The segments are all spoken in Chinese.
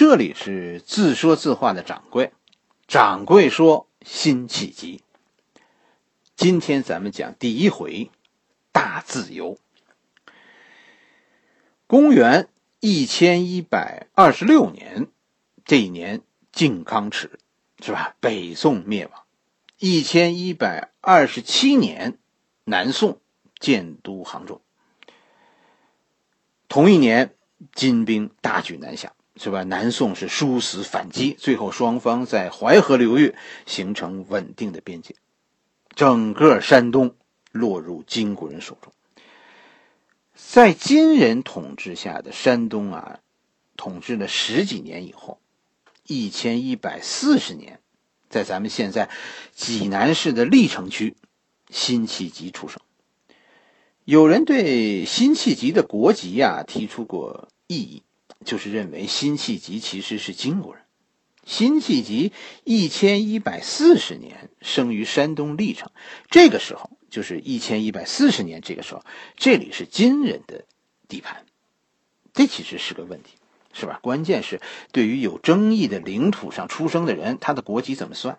这里是自说自话的掌柜，掌柜说辛弃疾。今天咱们讲第一回，大自由。公元一千一百二十六年，这一年靖康耻，是吧？北宋灭亡。一千一百二十七年，南宋建都杭州。同一年，金兵大举南下。是吧？南宋是殊死反击，最后双方在淮河流域形成稳定的边界，整个山东落入金国人手中。在金人统治下的山东啊，统治了十几年以后，一千一百四十年，在咱们现在济南市的历城区，辛弃疾出生。有人对辛弃疾的国籍呀提出过异议。就是认为辛弃疾其实是金国人。辛弃疾一千一百四十年生于山东历城，这个时候就是一千一百四十年，这个时候这里是金人的地盘，这其实是个问题，是吧？关键是对于有争议的领土上出生的人，他的国籍怎么算？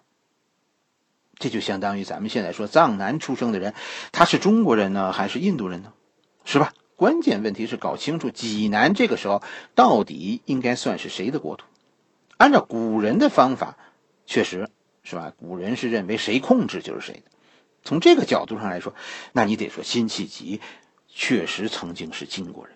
这就相当于咱们现在说藏南出生的人，他是中国人呢，还是印度人呢？是吧？关键问题是搞清楚济南这个时候到底应该算是谁的国土。按照古人的方法，确实是吧？古人是认为谁控制就是谁的。从这个角度上来说，那你得说辛弃疾确实曾经是金国人，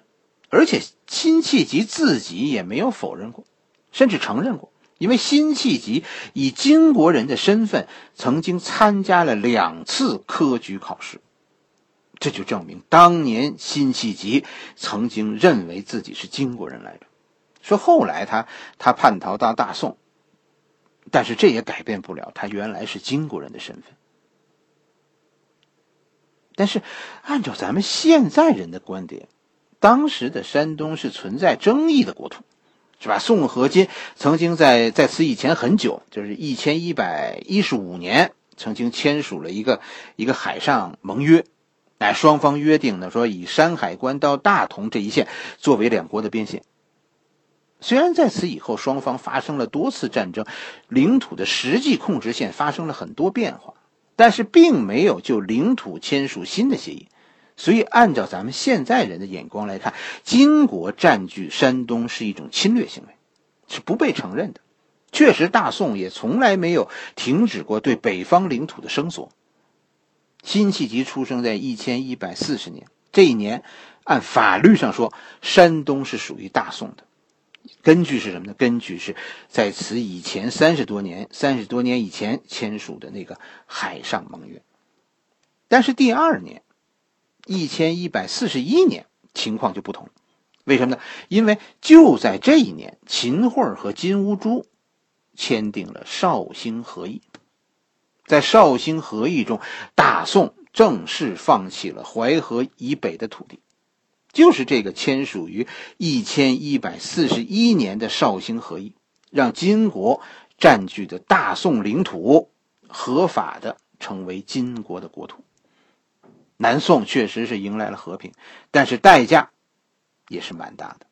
而且辛弃疾自己也没有否认过，甚至承认过，因为辛弃疾以金国人的身份曾经参加了两次科举考试。这就证明当年辛弃疾曾经认为自己是金国人来着，说后来他他叛逃到大宋，但是这也改变不了他原来是金国人的身份。但是按照咱们现在人的观点，当时的山东是存在争议的国土，是吧？宋和金曾经在在此以前很久，就是一千一百一十五年，曾经签署了一个一个海上盟约。哎，双方约定呢，说以山海关到大同这一线作为两国的边线。虽然在此以后双方发生了多次战争，领土的实际控制线发生了很多变化，但是并没有就领土签署新的协议。所以，按照咱们现在人的眼光来看，金国占据山东是一种侵略行为，是不被承认的。确实，大宋也从来没有停止过对北方领土的声索。辛弃疾出生在一千一百四十年，这一年，按法律上说，山东是属于大宋的。根据是什么呢？根据是在此以前三十多年、三十多年以前签署的那个海上盟约。但是第二年，一千一百四十一年，情况就不同。为什么呢？因为就在这一年，秦桧和金兀术签订了绍兴和议。在绍兴和议中，大宋正式放弃了淮河以北的土地，就是这个签署于一千一百四十一年的绍兴和议，让金国占据的大宋领土合法的成为金国的国土。南宋确实是迎来了和平，但是代价也是蛮大的。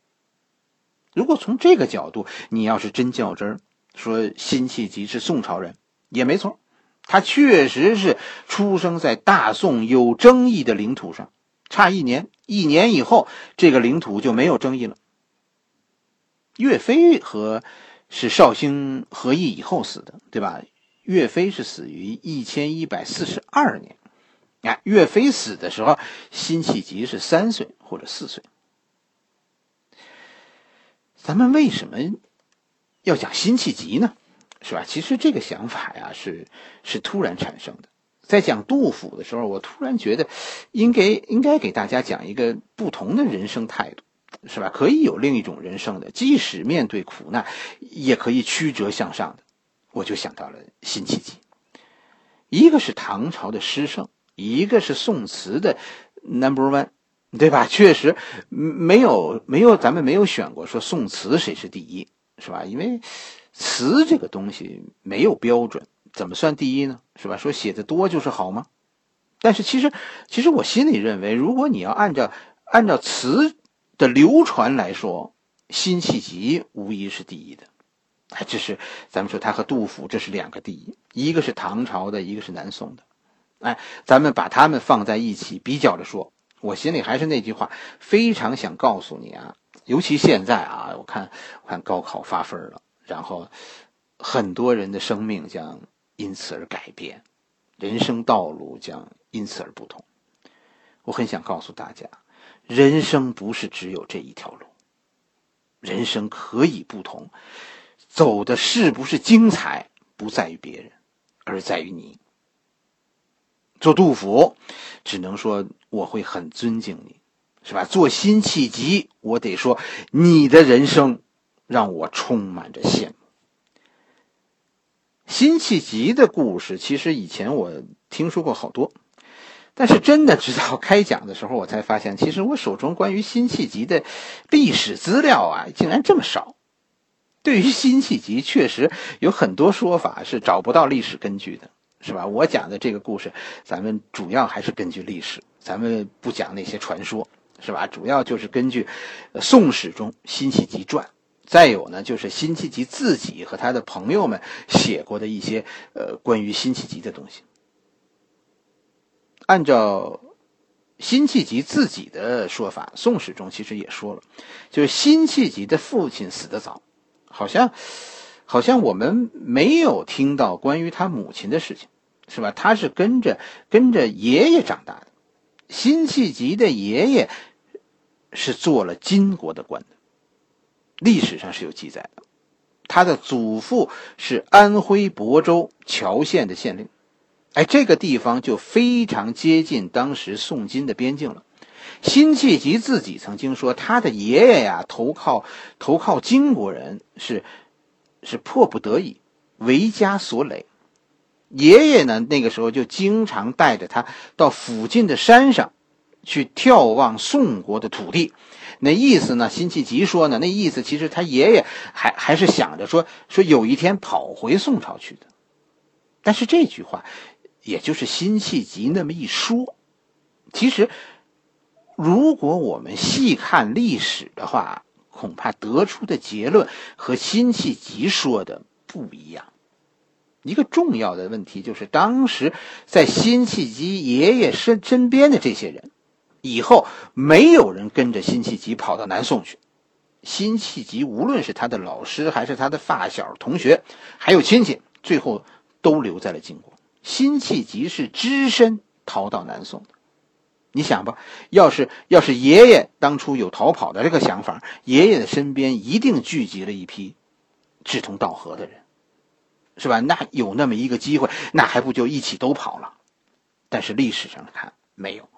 如果从这个角度，你要是真较真，说辛弃疾是宋朝人，也没错。他确实是出生在大宋有争议的领土上，差一年，一年以后，这个领土就没有争议了。岳飞和是绍兴和议以后死的，对吧？岳飞是死于一千一百四十二年，哎，岳飞死的时候，辛弃疾是三岁或者四岁。咱们为什么要讲辛弃疾呢？是吧？其实这个想法呀，是是突然产生的。在讲杜甫的时候，我突然觉得，应该应该给大家讲一个不同的人生态度，是吧？可以有另一种人生的，即使面对苦难，也可以曲折向上的。我就想到了辛弃疾，一个是唐朝的诗圣，一个是宋词的 number one，对吧？确实没有没有，咱们没有选过说宋词谁是第一，是吧？因为。词这个东西没有标准，怎么算第一呢？是吧？说写的多就是好吗？但是其实，其实我心里认为，如果你要按照按照词的流传来说，辛弃疾无疑是第一的。哎，这是咱们说他和杜甫这是两个第一，一个是唐朝的，一个是南宋的。哎，咱们把他们放在一起比较着说，我心里还是那句话，非常想告诉你啊，尤其现在啊，我看我看高考发分了，然后很多人的生命将因此而改变，人生道路将因此而不同。我很想告诉大家，人生不是只有这一条路，人生可以不同。走的是不是精彩，不在于别人，而在于你。做杜甫，只能说我会很尊敬你，是吧？做辛弃疾，我得说你的人生让我充满着羡慕。辛弃疾的故事，其实以前我听说过好多，但是真的直到开讲的时候，我才发现，其实我手中关于辛弃疾的历史资料啊，竟然这么少。对于辛弃疾，确实有很多说法是找不到历史根据的，是吧？我讲的这个故事，咱们主要还是根据历史，咱们不讲那些传说，是吧？主要就是根据《宋史》中《辛弃疾传》，再有呢，就是辛弃疾自己和他的朋友们写过的一些呃关于辛弃疾的东西。按照辛弃疾自己的说法，《宋史》中其实也说了，就是辛弃疾的父亲死得早。好像，好像我们没有听到关于他母亲的事情，是吧？他是跟着跟着爷爷长大的。辛弃疾的爷爷是做了金国的官的，历史上是有记载的。他的祖父是安徽亳州谯县的县令，哎，这个地方就非常接近当时宋金的边境了。辛弃疾自己曾经说，他的爷爷呀，投靠投靠金国人是是迫不得已，为家所累。爷爷呢，那个时候就经常带着他到附近的山上去眺望宋国的土地。那意思呢，辛弃疾说呢，那意思其实他爷爷还还是想着说说有一天跑回宋朝去的。但是这句话，也就是辛弃疾那么一说，其实。如果我们细看历史的话，恐怕得出的结论和辛弃疾说的不一样。一个重要的问题就是，当时在辛弃疾爷爷身身边的这些人，以后没有人跟着辛弃疾跑到南宋去。辛弃疾无论是他的老师，还是他的发小、同学，还有亲戚，最后都留在了晋国。辛弃疾是只身逃到南宋的。你想吧，要是要是爷爷当初有逃跑的这个想法，爷爷的身边一定聚集了一批志同道合的人，是吧？那有那么一个机会，那还不就一起都跑了？但是历史上看，没有，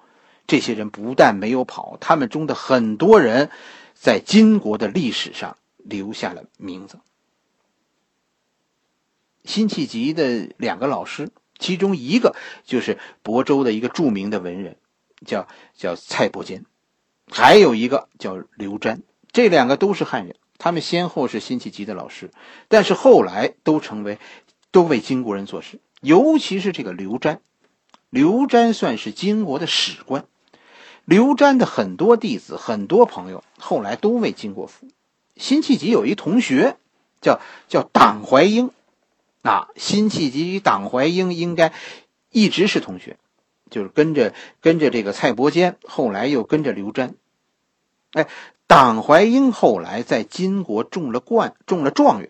这些人不但没有跑，他们中的很多人，在金国的历史上留下了名字。辛弃疾的两个老师，其中一个就是亳州的一个著名的文人。叫叫蔡伯坚，还有一个叫刘瞻，这两个都是汉人，他们先后是辛弃疾的老师，但是后来都成为，都为金国人做事。尤其是这个刘瞻，刘瞻算是金国的史官，刘瞻的很多弟子、很多朋友后来都为金国服务。辛弃疾有一同学，叫叫党怀英，啊，辛弃疾与党怀英应该一直是同学。就是跟着跟着这个蔡伯坚，后来又跟着刘瞻，哎，党怀英后来在金国中了冠，中了状元，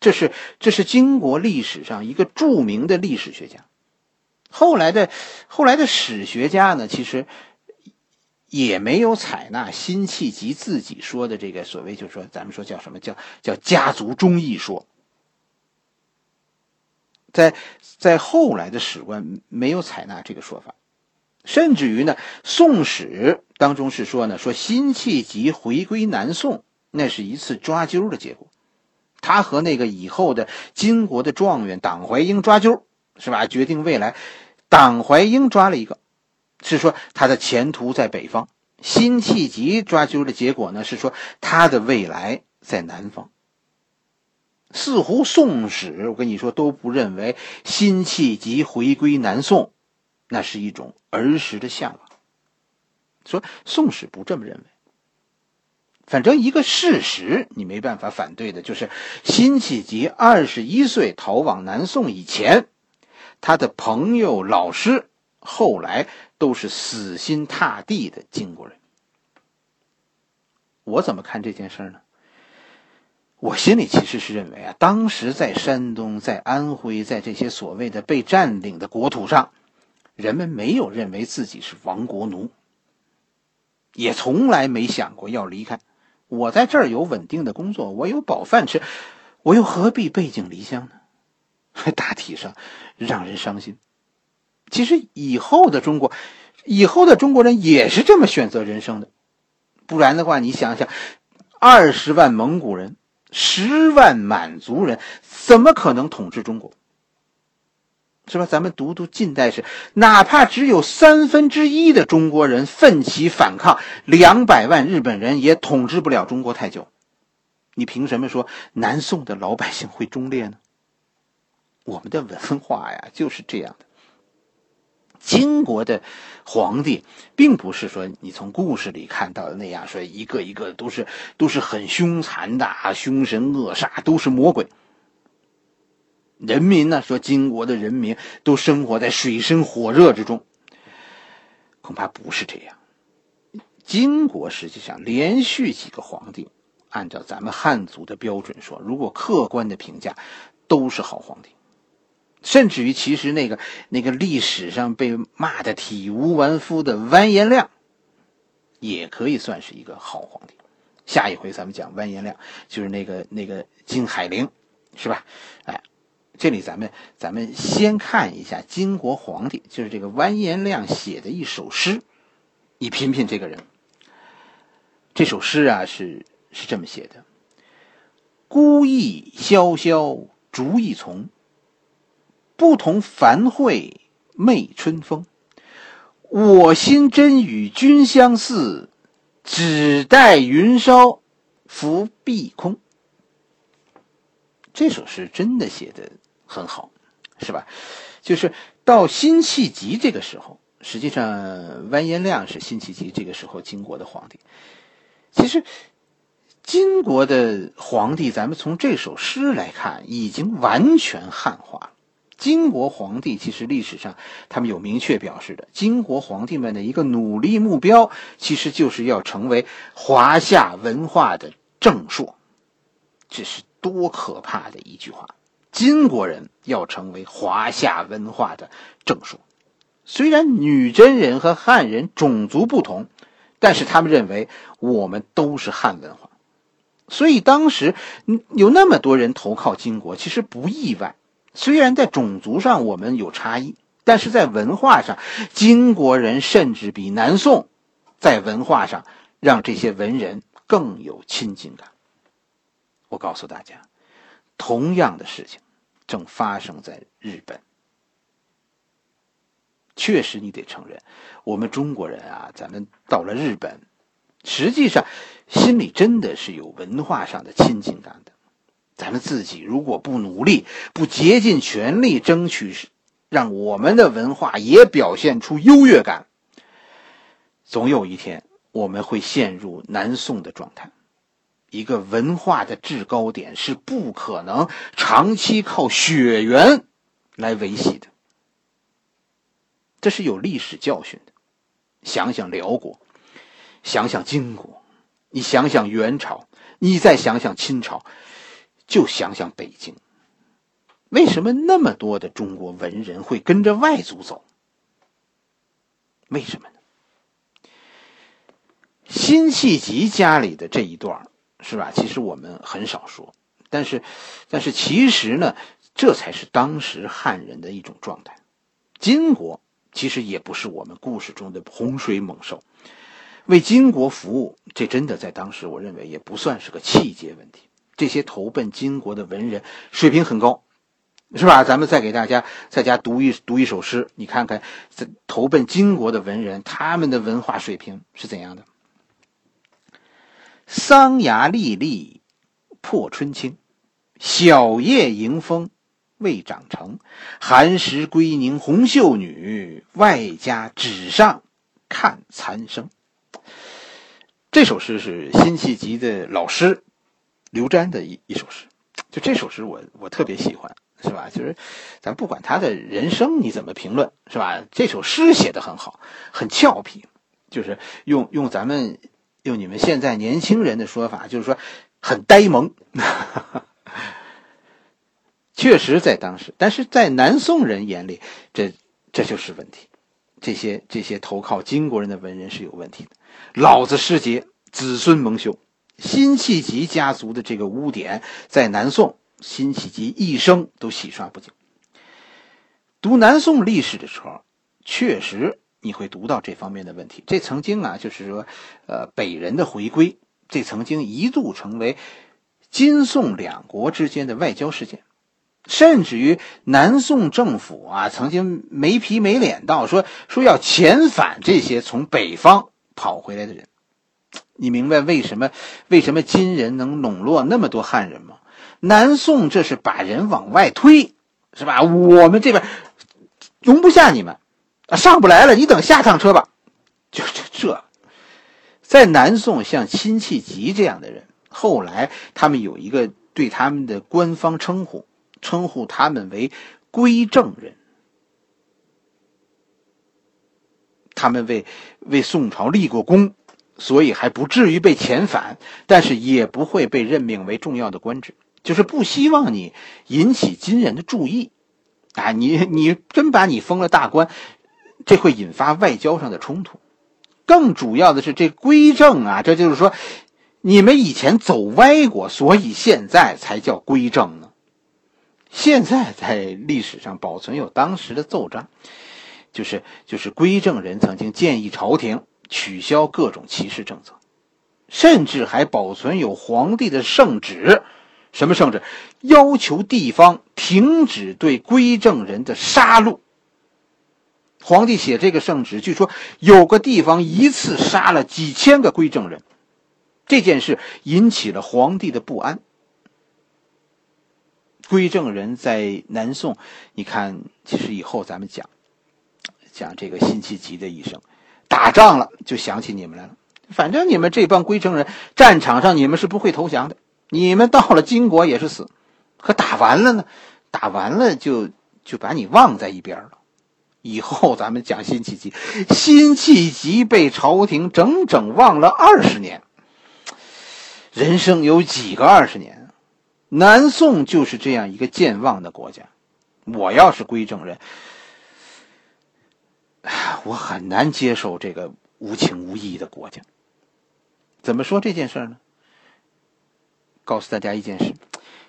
这是这是金国历史上一个著名的历史学家。后来的后来的史学家呢，其实也没有采纳辛弃疾自己说的这个所谓，就是说咱们说叫什么叫叫家族忠义说。在在后来的史官没有采纳这个说法，甚至于呢，《宋史》当中是说呢，说辛弃疾回归南宋，那是一次抓阄的结果，他和那个以后的金国的状元党怀英抓阄，是吧？决定未来，党怀英抓了一个，是说他的前途在北方；辛弃疾抓阄的结果呢，是说他的未来在南方。似乎《宋史》，我跟你说都不认为辛弃疾回归南宋，那是一种儿时的向往。说《宋史》不这么认为，反正一个事实你没办法反对的，就是辛弃疾二十一岁逃往南宋以前，他的朋友、老师后来都是死心塌地的晋国人。我怎么看这件事呢？我心里其实是认为啊，当时在山东、在安徽、在这些所谓的被占领的国土上，人们没有认为自己是亡国奴，也从来没想过要离开。我在这儿有稳定的工作，我有饱饭吃，我又何必背井离乡呢？大体上让人伤心。其实以后的中国，以后的中国人也是这么选择人生的。不然的话，你想想，二十万蒙古人，十万满族人，怎么可能统治中国？是吧？咱们读读近代史，哪怕只有三分之一的中国人奋起反抗，两百万日本人也统治不了中国太久。你凭什么说南宋的老百姓会忠烈呢？我们的文化呀，就是这样的。金国的皇帝，并不是说你从故事里看到的那样，说一个一个都是都是很凶残的啊，凶神恶煞，都是魔鬼。人民呢？说金国的人民都生活在水深火热之中，恐怕不是这样。金国实际上连续几个皇帝，按照咱们汉族的标准说，如果客观的评价，都是好皇帝。甚至于，其实那个那个历史上被骂的体无完肤的完颜亮，也可以算是一个好皇帝。下一回咱们讲完颜亮，就是那个那个金海陵，是吧？哎。这里咱们咱们先看一下金国皇帝，就是这个完颜亮写的一首诗，你品品这个人。这首诗啊是是这么写的：孤意萧萧竹一丛，不同繁会媚春风。我心真与君相似，只待云梢拂碧空。这首诗真的写的。很好，是吧？就是到辛弃疾这个时候，实际上完颜亮是辛弃疾这个时候金国的皇帝。其实，金国的皇帝，咱们从这首诗来看，已经完全汉化了。金国皇帝其实历史上他们有明确表示的，金国皇帝们的一个努力目标，其实就是要成为华夏文化的正朔。这是多可怕的一句话！金国人要成为华夏文化的正朔，虽然女真人和汉人种族不同，但是他们认为我们都是汉文化，所以当时有那么多人投靠金国，其实不意外。虽然在种族上我们有差异，但是在文化上，金国人甚至比南宋在文化上让这些文人更有亲近感。我告诉大家。同样的事情正发生在日本。确实，你得承认，我们中国人啊，咱们到了日本，实际上心里真的是有文化上的亲近感的。咱们自己如果不努力，不竭尽全力争取，让我们的文化也表现出优越感，总有一天我们会陷入南宋的状态。一个文化的制高点是不可能长期靠血缘来维系的，这是有历史教训的。想想辽国，想想金国，你想想元朝，你再想想清朝，就想想北京。为什么那么多的中国文人会跟着外族走？为什么呢？辛弃疾家里的这一段是吧？其实我们很少说，但是，但是其实呢，这才是当时汉人的一种状态。金国其实也不是我们故事中的洪水猛兽，为金国服务，这真的在当时我认为也不算是个气节问题。这些投奔金国的文人水平很高，是吧？咱们再给大家在家读一读一首诗，你看看这投奔金国的文人，他们的文化水平是怎样的？桑芽粒粒破春青，小叶迎风未长成。寒食归宁红袖女，外加纸上看残生。这首诗是辛弃疾的老师刘瞻的一一首诗，就这首诗我我特别喜欢，是吧？就是咱不管他的人生你怎么评论，是吧？这首诗写的很好，很俏皮，就是用用咱们用你们现在年轻人的说法，就是说很呆萌。确实在当时，但是在南宋人眼里，这这就是问题。这些这些投靠金国人的文人是有问题的。老子失节，子孙蒙羞。辛弃疾家族的这个污点，在南宋，辛弃疾一生都洗刷不尽。读南宋历史的时候，确实你会读到这方面的问题。这曾经啊，就是说，呃，北人的回归，这曾经一度成为金宋两国之间的外交事件，甚至于南宋政府啊，曾经没皮没脸到说说要遣返这些从北方。跑回来的人，你明白为什么为什么金人能笼络那么多汉人吗？南宋这是把人往外推，是吧？我们这边容不下你们，啊，上不来了，你等下趟车吧。就这这，在南宋像辛弃疾这样的人，后来他们有一个对他们的官方称呼，称呼他们为归正人。他们为为宋朝立过功，所以还不至于被遣返，但是也不会被任命为重要的官职，就是不希望你引起金人的注意，啊，你你真把你封了大官，这会引发外交上的冲突。更主要的是，这归正啊，这就是说，你们以前走歪过，所以现在才叫归正呢。现在在历史上保存有当时的奏章。就是就是归正人曾经建议朝廷取消各种歧视政策，甚至还保存有皇帝的圣旨，什么圣旨？要求地方停止对归正人的杀戮。皇帝写这个圣旨，据说有个地方一次杀了几千个归正人，这件事引起了皇帝的不安。归正人在南宋，你看，其实以后咱们讲。讲这个辛弃疾的一生，打仗了就想起你们来了。反正你们这帮归正人，战场上你们是不会投降的。你们到了金国也是死，可打完了呢？打完了就就把你忘在一边了。以后咱们讲辛弃疾，辛弃疾被朝廷整整忘了二十年。人生有几个二十年？南宋就是这样一个健忘的国家。我要是归正人。我很难接受这个无情无义的国家。怎么说这件事呢？告诉大家一件事：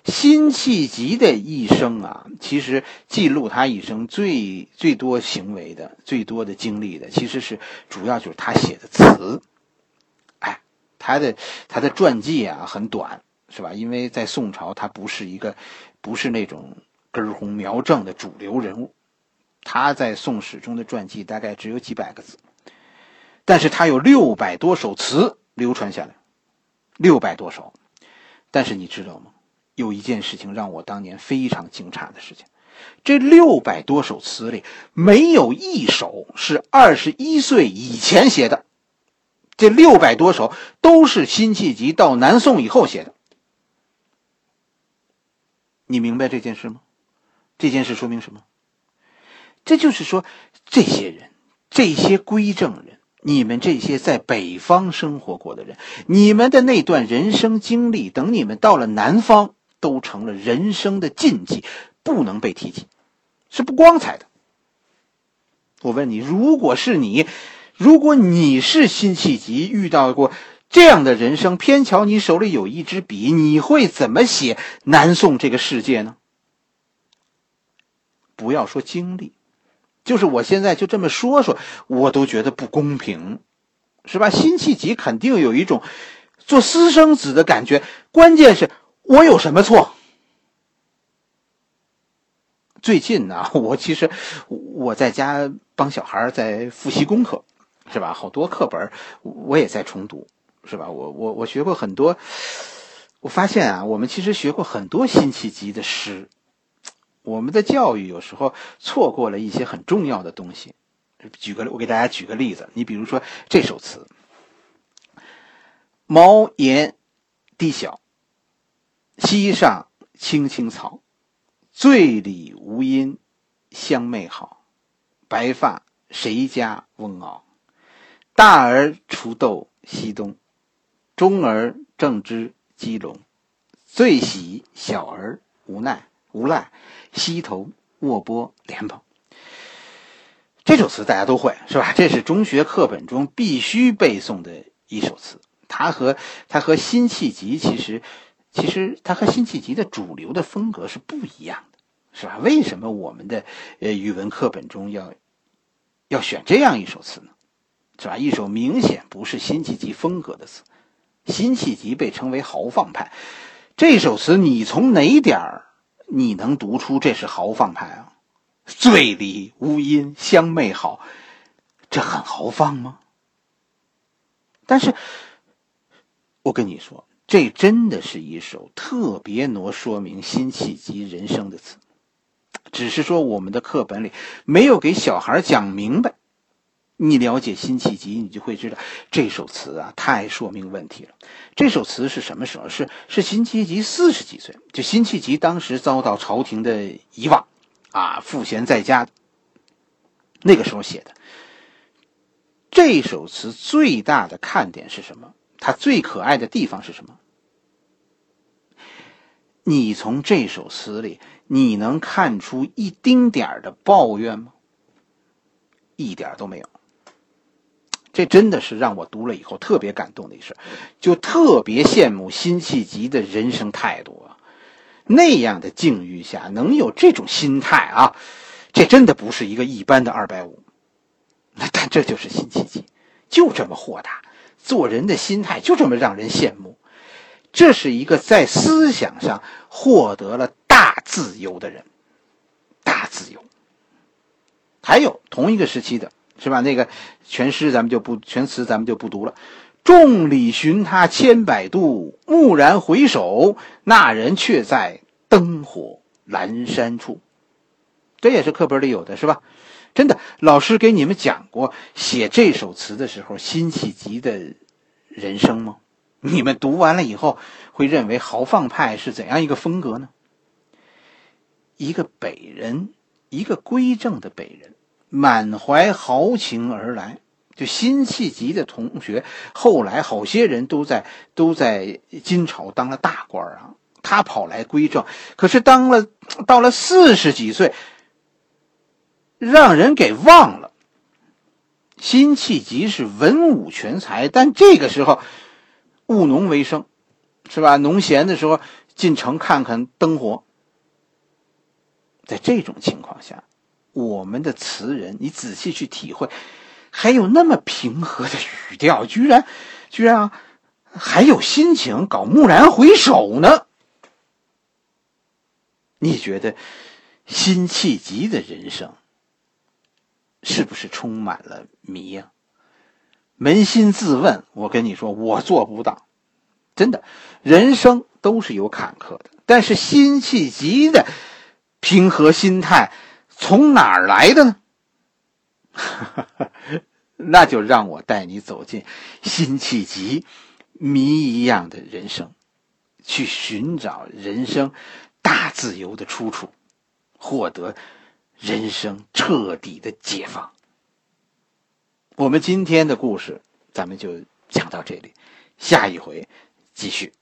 辛弃疾的一生啊，其实记录他一生最最多行为的、最多的经历的，其实是主要就是他写的词。哎，他的他的传记啊很短，是吧？因为在宋朝，他不是一个不是那种根红苗正的主流人物。他在《宋史》中的传记大概只有几百个字，但是他有六百多首词流传下来，六百多首。但是你知道吗？有一件事情让我当年非常惊诧的事情：这六百多首词里，没有一首是二十一岁以前写的。这六百多首都是辛弃疾到南宋以后写的。你明白这件事吗？这件事说明什么？这就是说，这些人，这些归正人，你们这些在北方生活过的人，你们的那段人生经历，等你们到了南方，都成了人生的禁忌，不能被提起，是不光彩的。我问你，如果是你，如果你是辛弃疾，遇到过这样的人生，偏巧你手里有一支笔，你会怎么写南宋这个世界呢？不要说经历。就是我现在就这么说说，我都觉得不公平，是吧？辛弃疾肯定有一种做私生子的感觉。关键是我有什么错？最近呢，我其实我在家帮小孩在复习功课，是吧？好多课本我也在重读，是吧？我我我学过很多，我发现啊，我们其实学过很多辛弃疾的诗。我们的教育有时候错过了一些很重要的东西。举个，我给大家举个例子，你比如说这首词：“茅檐低小，溪上青青草，醉里吴音相媚好。白发谁家翁媪？大儿锄豆溪东，中儿正织鸡笼。最喜小儿无奈无赖，溪头卧剥莲蓬。这首词大家都会是吧？这是中学课本中必须背诵的一首词。它和它和辛弃疾其实，其实它和辛弃疾的主流的风格是不一样的，是吧？为什么我们的呃语文课本中要要选这样一首词呢？是吧？一首明显不是辛弃疾风格的词。辛弃疾被称为豪放派，这首词你从哪点儿你能读出这是豪放派啊？醉里吴音相媚好，这很豪放吗？但是，我跟你说，这真的是一首特别能说明辛弃疾人生的词，只是说我们的课本里没有给小孩讲明白。你了解辛弃疾，你就会知道这首词啊，太说明问题了。这首词是什么时候？是是辛弃疾四十几岁，就辛弃疾当时遭到朝廷的遗忘。啊，赋闲在家，那个时候写的这首词最大的看点是什么？它最可爱的地方是什么？你从这首词里，你能看出一丁点的抱怨吗？一点都没有。这真的是让我读了以后特别感动的一事，就特别羡慕辛弃疾的人生态度啊。那样的境遇下能有这种心态啊，这真的不是一个一般的二百五。那但这就是辛弃疾，就这么豁达，做人的心态就这么让人羡慕。这是一个在思想上获得了大自由的人，大自由。还有同一个时期的是吧？那个全诗咱们就不全词咱们就不读了。众里寻他千百度，蓦然回首，那人却在灯火阑珊处。这也是课本里有的，是吧？真的，老师给你们讲过写这首词的时候，辛弃疾的人生吗？你们读完了以后，会认为豪放派是怎样一个风格呢？一个北人，一个归正的北人，满怀豪情而来。就辛弃疾的同学，后来好些人都在都在金朝当了大官啊。他跑来归正，可是当了到了四十几岁，让人给忘了。辛弃疾是文武全才，但这个时候务农为生，是吧？农闲的时候进城看看灯火。在这种情况下，我们的词人，你仔细去体会。还有那么平和的语调，居然，居然啊，还有心情搞蓦然回首呢？你觉得辛弃疾的人生是不是充满了谜呀？扪心自问，我跟你说，我做不到。真的，人生都是有坎坷的，但是辛弃疾的平和心态从哪儿来的呢？那就让我带你走进辛弃疾谜一样的人生，去寻找人生大自由的出处，获得人生彻底的解放。我们今天的故事，咱们就讲到这里，下一回继续。